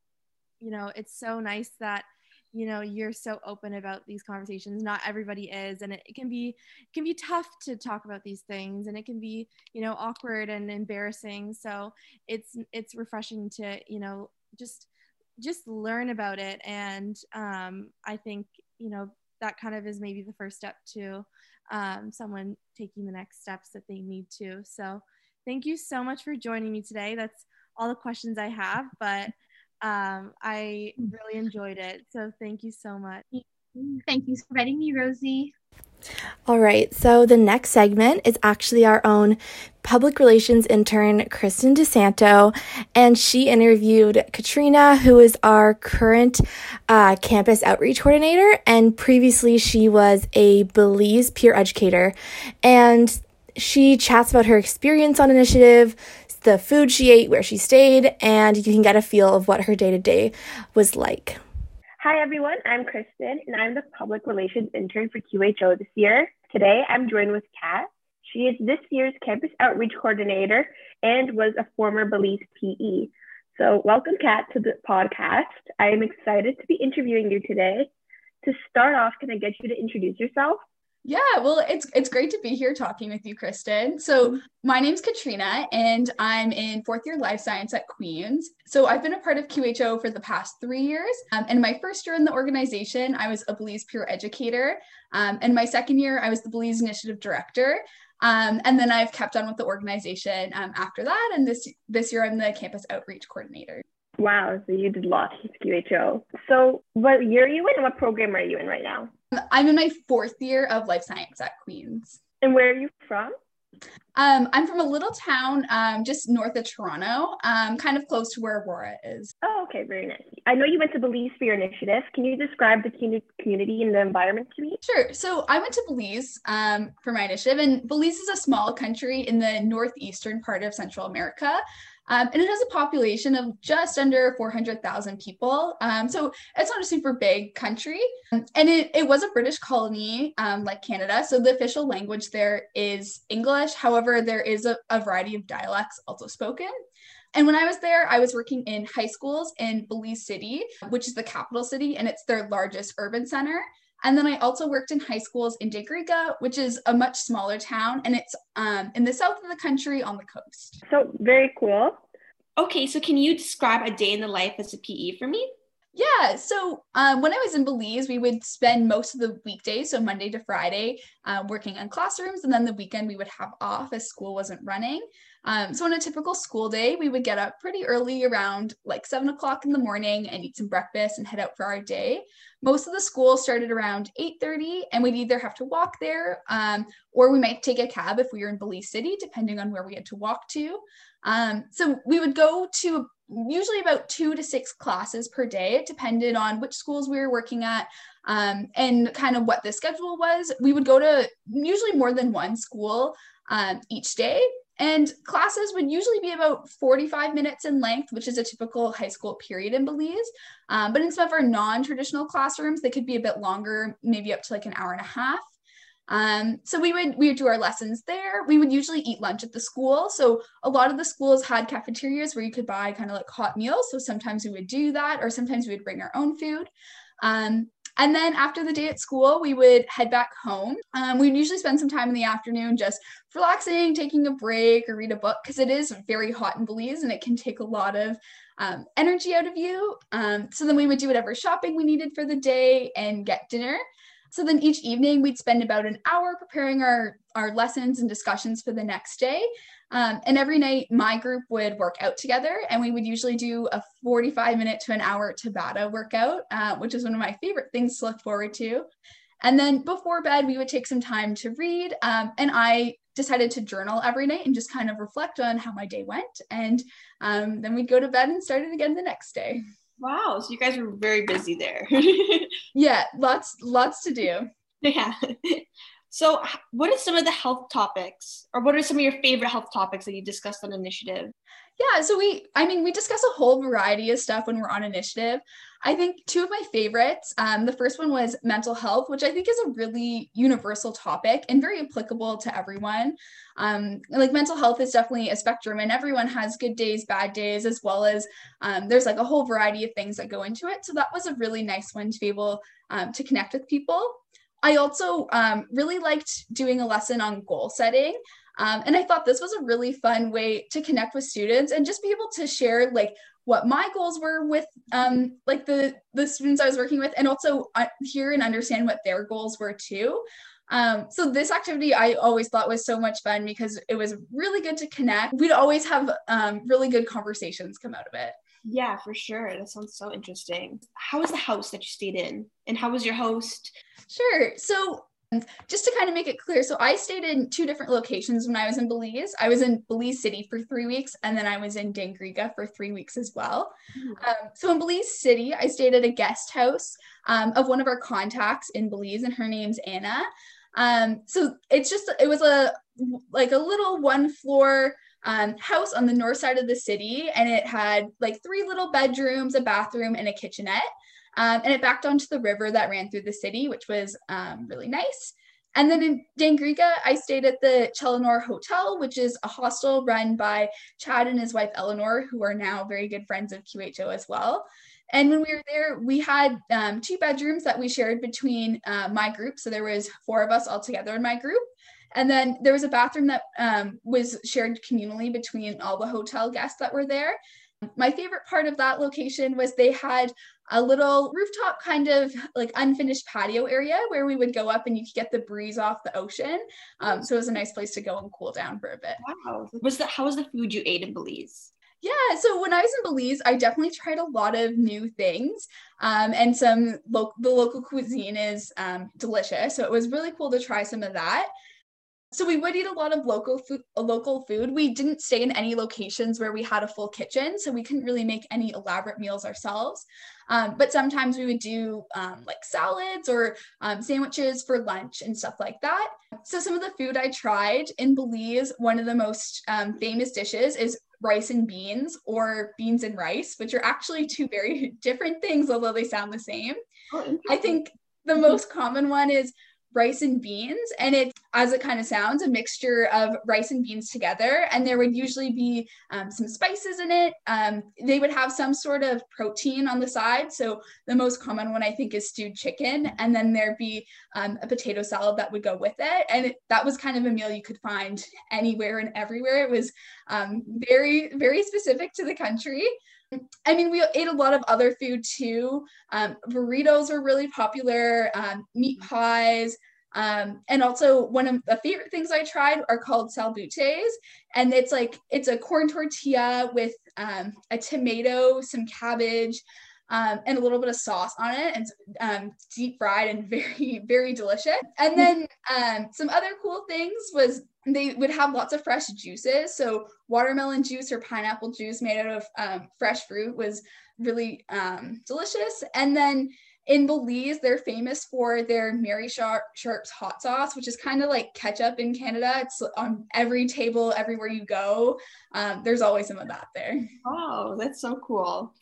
S2: you know it's so nice that you know you're so open about these conversations not everybody is and it, can be can be tough to talk about these things and it can be you know awkward and embarrassing so it's it's refreshing to you know just just learn about it and um, i think you know that kind of is maybe the first step to um, someone taking the next steps that they need to. So thank you so much for joining me today. That's all the questions I have, but um, I really enjoyed it. So thank you so much.
S3: Thank you for inviting me, Rosie.
S2: All right, so the next segment is actually our own public relations intern, Kristen DeSanto, and she interviewed Katrina, who is our current uh, campus outreach coordinator, and previously she was a Belize peer educator. And she chats about her experience on initiative, the food she ate, where she stayed, and you can get a feel of what her day to day was like.
S4: Hi, everyone. I'm Kristen, and I'm the public relations intern for QHO this year. Today, I'm joined with Kat. She is this year's campus outreach coordinator and was a former Belize PE. So, welcome, Kat, to the podcast. I am excited to be interviewing you today. To start off, can I get you to introduce yourself?
S5: Yeah, well, it's it's great to be here talking with you, Kristen. So my name's Katrina, and I'm in fourth year life science at Queen's. So I've been a part of QHO for the past three years. Um, and my first year in the organization, I was a Belize peer educator. Um, and my second year, I was the Belize initiative director. Um, and then I've kept on with the organization um, after that. And this this year, I'm the campus outreach coordinator.
S4: Wow, so you did lots with QHO. So what year are you in and what program are you in right now?
S5: I'm in my fourth year of life science at Queen's.
S4: And where are you from?
S5: Um, I'm from a little town um, just north of Toronto, um, kind of close to where Aurora is.
S4: Oh, okay, very nice. I know you went to Belize for your initiative. Can you describe the community and the environment to me?
S5: Sure. So I went to Belize um, for my initiative, and Belize is a small country in the northeastern part of Central America. Um, and it has a population of just under 400,000 people. Um, so it's not a super big country. And it, it was a British colony um, like Canada. So the official language there is English. However, there is a, a variety of dialects also spoken. And when I was there, I was working in high schools in Belize City, which is the capital city, and it's their largest urban center. And then I also worked in high schools in Dangriga, which is a much smaller town, and it's um, in the south of the country on the coast.
S4: So very cool.
S6: Okay, so can you describe a day in the life as a PE for me?
S5: Yeah, so um, when I was in Belize, we would spend most of the weekdays, so Monday to Friday, uh, working on classrooms, and then the weekend we would have off as school wasn't running. Um, so on a typical school day, we would get up pretty early around like seven o'clock in the morning and eat some breakfast and head out for our day. Most of the school started around 8:30, and we'd either have to walk there um, or we might take a cab if we were in Belize City, depending on where we had to walk to. Um, so we would go to usually about two to six classes per day. It depended on which schools we were working at um, and kind of what the schedule was. We would go to usually more than one school um, each day. And classes would usually be about 45 minutes in length, which is a typical high school period in Belize. Um, but in some of our non traditional classrooms, they could be a bit longer, maybe up to like an hour and a half. Um, so we would we would do our lessons there. We would usually eat lunch at the school. So a lot of the schools had cafeterias where you could buy kind of like hot meals. So sometimes we would do that, or sometimes we would bring our own food. Um, and then after the day at school, we would head back home. Um, we'd usually spend some time in the afternoon just relaxing, taking a break, or read a book because it is very hot in Belize and it can take a lot of um, energy out of you. Um, so then we would do whatever shopping we needed for the day and get dinner. So then each evening we'd spend about an hour preparing our, our lessons and discussions for the next day. Um, and every night, my group would work out together, and we would usually do a 45 minute to an hour Tabata workout, uh, which is one of my favorite things to look forward to. And then before bed, we would take some time to read. Um, and I decided to journal every night and just kind of reflect on how my day went. And um, then we'd go to bed and start it again the next day.
S6: Wow, so you guys were very busy there. <laughs>
S5: yeah, lots lots to do.
S6: Yeah. So, what are some of the health topics, or what are some of your favorite health topics that you discussed on initiative?
S5: Yeah, so we, I mean, we discuss a whole variety of stuff when we're on initiative. I think two of my favorites, um, the first one was mental health, which I think is a really universal topic and very applicable to everyone. Um, like mental health is definitely a spectrum, and everyone has good days, bad days, as well as um, there's like a whole variety of things that go into it. So that was a really nice one to be able um, to connect with people. I also um, really liked doing a lesson on goal setting. Um, and I thought this was a really fun way to connect with students and just be able to share like what my goals were with um, like the the students I was working with, and also uh, hear and understand what their goals were too. Um, so this activity I always thought was so much fun because it was really good to connect. We'd always have um, really good conversations come out of it.
S6: Yeah, for sure. That sounds so interesting. How was the house that you stayed in? And how was your host?
S5: Sure. So just to kind of make it clear, so I stayed in two different locations when I was in Belize. I was in Belize City for three weeks, and then I was in Dangriga for three weeks as well. Mm-hmm. Um, so in Belize City, I stayed at a guest house um, of one of our contacts in Belize, and her name's Anna. Um, so it's just it was a like a little one floor um, house on the north side of the city, and it had like three little bedrooms, a bathroom, and a kitchenette. Um, and it backed onto the river that ran through the city, which was um, really nice. And then in Dangriga, I stayed at the Chaleanor Hotel, which is a hostel run by Chad and his wife Eleanor, who are now very good friends of QHO as well. And when we were there, we had um, two bedrooms that we shared between uh, my group. So there was four of us all together in my group. And then there was a bathroom that um, was shared communally between all the hotel guests that were there. My favorite part of that location was they had a little rooftop kind of like unfinished patio area where we would go up and you could get the breeze off the ocean. Um, so it was a nice place to go and cool down for a bit.
S6: Wow. Was that how was the food you ate in Belize?
S5: Yeah, so when I was in Belize, I definitely tried a lot of new things, um, and some lo- the local cuisine is um, delicious. So it was really cool to try some of that so we would eat a lot of local food local food. We didn't stay in any locations where we had a full kitchen so we couldn't really make any elaborate meals ourselves. Um, but sometimes we would do um, like salads or um, sandwiches for lunch and stuff like that. So some of the food i tried in belize one of the most um, famous dishes is rice and beans or beans and rice which are actually two very <laughs> different things although they sound the same. Oh, i think the most common one is rice and beans and it as it kind of sounds a mixture of rice and beans together and there would usually be um, some spices in it. Um, they would have some sort of protein on the side so the most common one i think is stewed chicken and then there'd be um, a potato salad that would go with it and it, that was kind of a meal you could find <laughs> anywhere and everywhere. It was um, very very specific to the country I mean, we ate a lot of other food too. Um, burritos were really popular, um, meat pies. Um, and also one of the favorite things I tried are called salbutes. And it's like, it's a corn tortilla with um, a tomato, some cabbage, um, and a little bit of sauce on it and um, deep fried and <laughs> very, very delicious. And then um, some other cool things was they would have lots of fresh juices. So watermelon juice or pineapple juice made out of um, fresh fruit was really um, delicious. And then in Belize, they're famous for their Marie Sharp, Sharp's hot sauce, which is kind of like ketchup in Canada. It's on every table, everywhere you go. Um, there's always some of that there.
S6: Oh, that's so cool.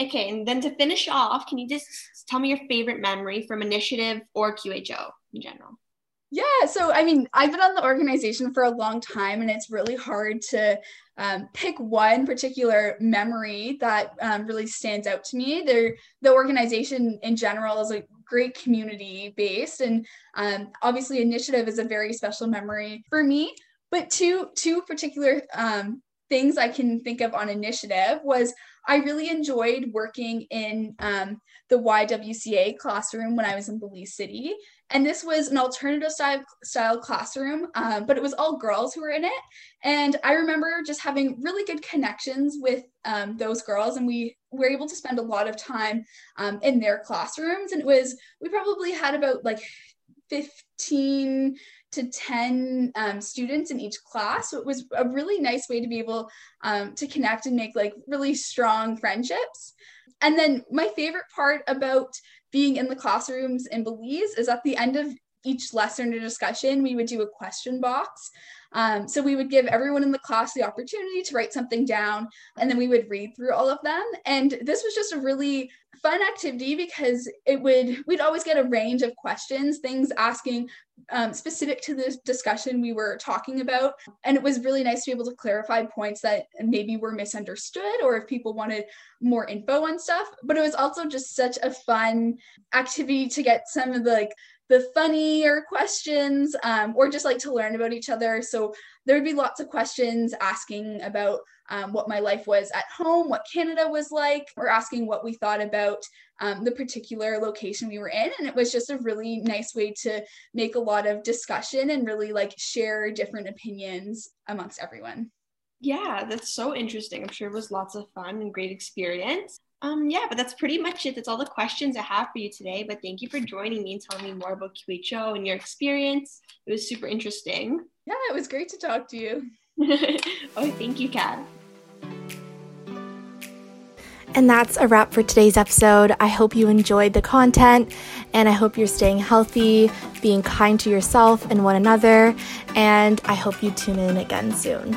S6: Okay, and then to finish off, can you just tell me your favorite memory from Initiative or QHO in general?
S5: Yeah, so I mean, I've been on the organization for a long time, and it's really hard to um, pick one particular memory that um, really stands out to me. There, the organization in general is a great community based, and um, obviously, initiative is a very special memory for me. But two two particular um, things I can think of on initiative was I really enjoyed working in um, the YWCA classroom when I was in Belize City. And this was an alternative style, style classroom, um, but it was all girls who were in it. And I remember just having really good connections with um, those girls, and we were able to spend a lot of time um, in their classrooms. And it was, we probably had about like 15 to 10 um, students in each class. So it was a really nice way to be able um, to connect and make like really strong friendships. And then my favorite part about being in the classrooms in Belize is at the end of each lesson or discussion, we would do a question box. Um, so we would give everyone in the class the opportunity to write something down, and then we would read through all of them. And this was just a really fun activity because it would we'd always get a range of questions, things asking um, specific to the discussion we were talking about, and it was really nice to be able to clarify points that maybe were misunderstood, or if people wanted more info on stuff. But it was also just such a fun activity to get some of the like the funnier questions um, or just like to learn about each other. So there would be lots of questions asking about um, what my life was at home, what Canada was like, or asking what we thought about um, the particular location we were in. And it was just a really nice way to make a lot of discussion and really like share different opinions amongst everyone.
S6: Yeah, that's so interesting. I'm sure it was lots of fun and great experience. Um, yeah, but that's pretty much it. That's all the questions I have for you today. But thank you for joining me and telling me more about QHO and your experience. It was super interesting.
S5: Yeah, it was great to talk to you. <laughs>
S6: oh, thank you, Kat.
S7: And that's a wrap for today's episode. I hope you enjoyed the content and I hope you're staying healthy, being kind to yourself and one another. And I hope you tune in again soon.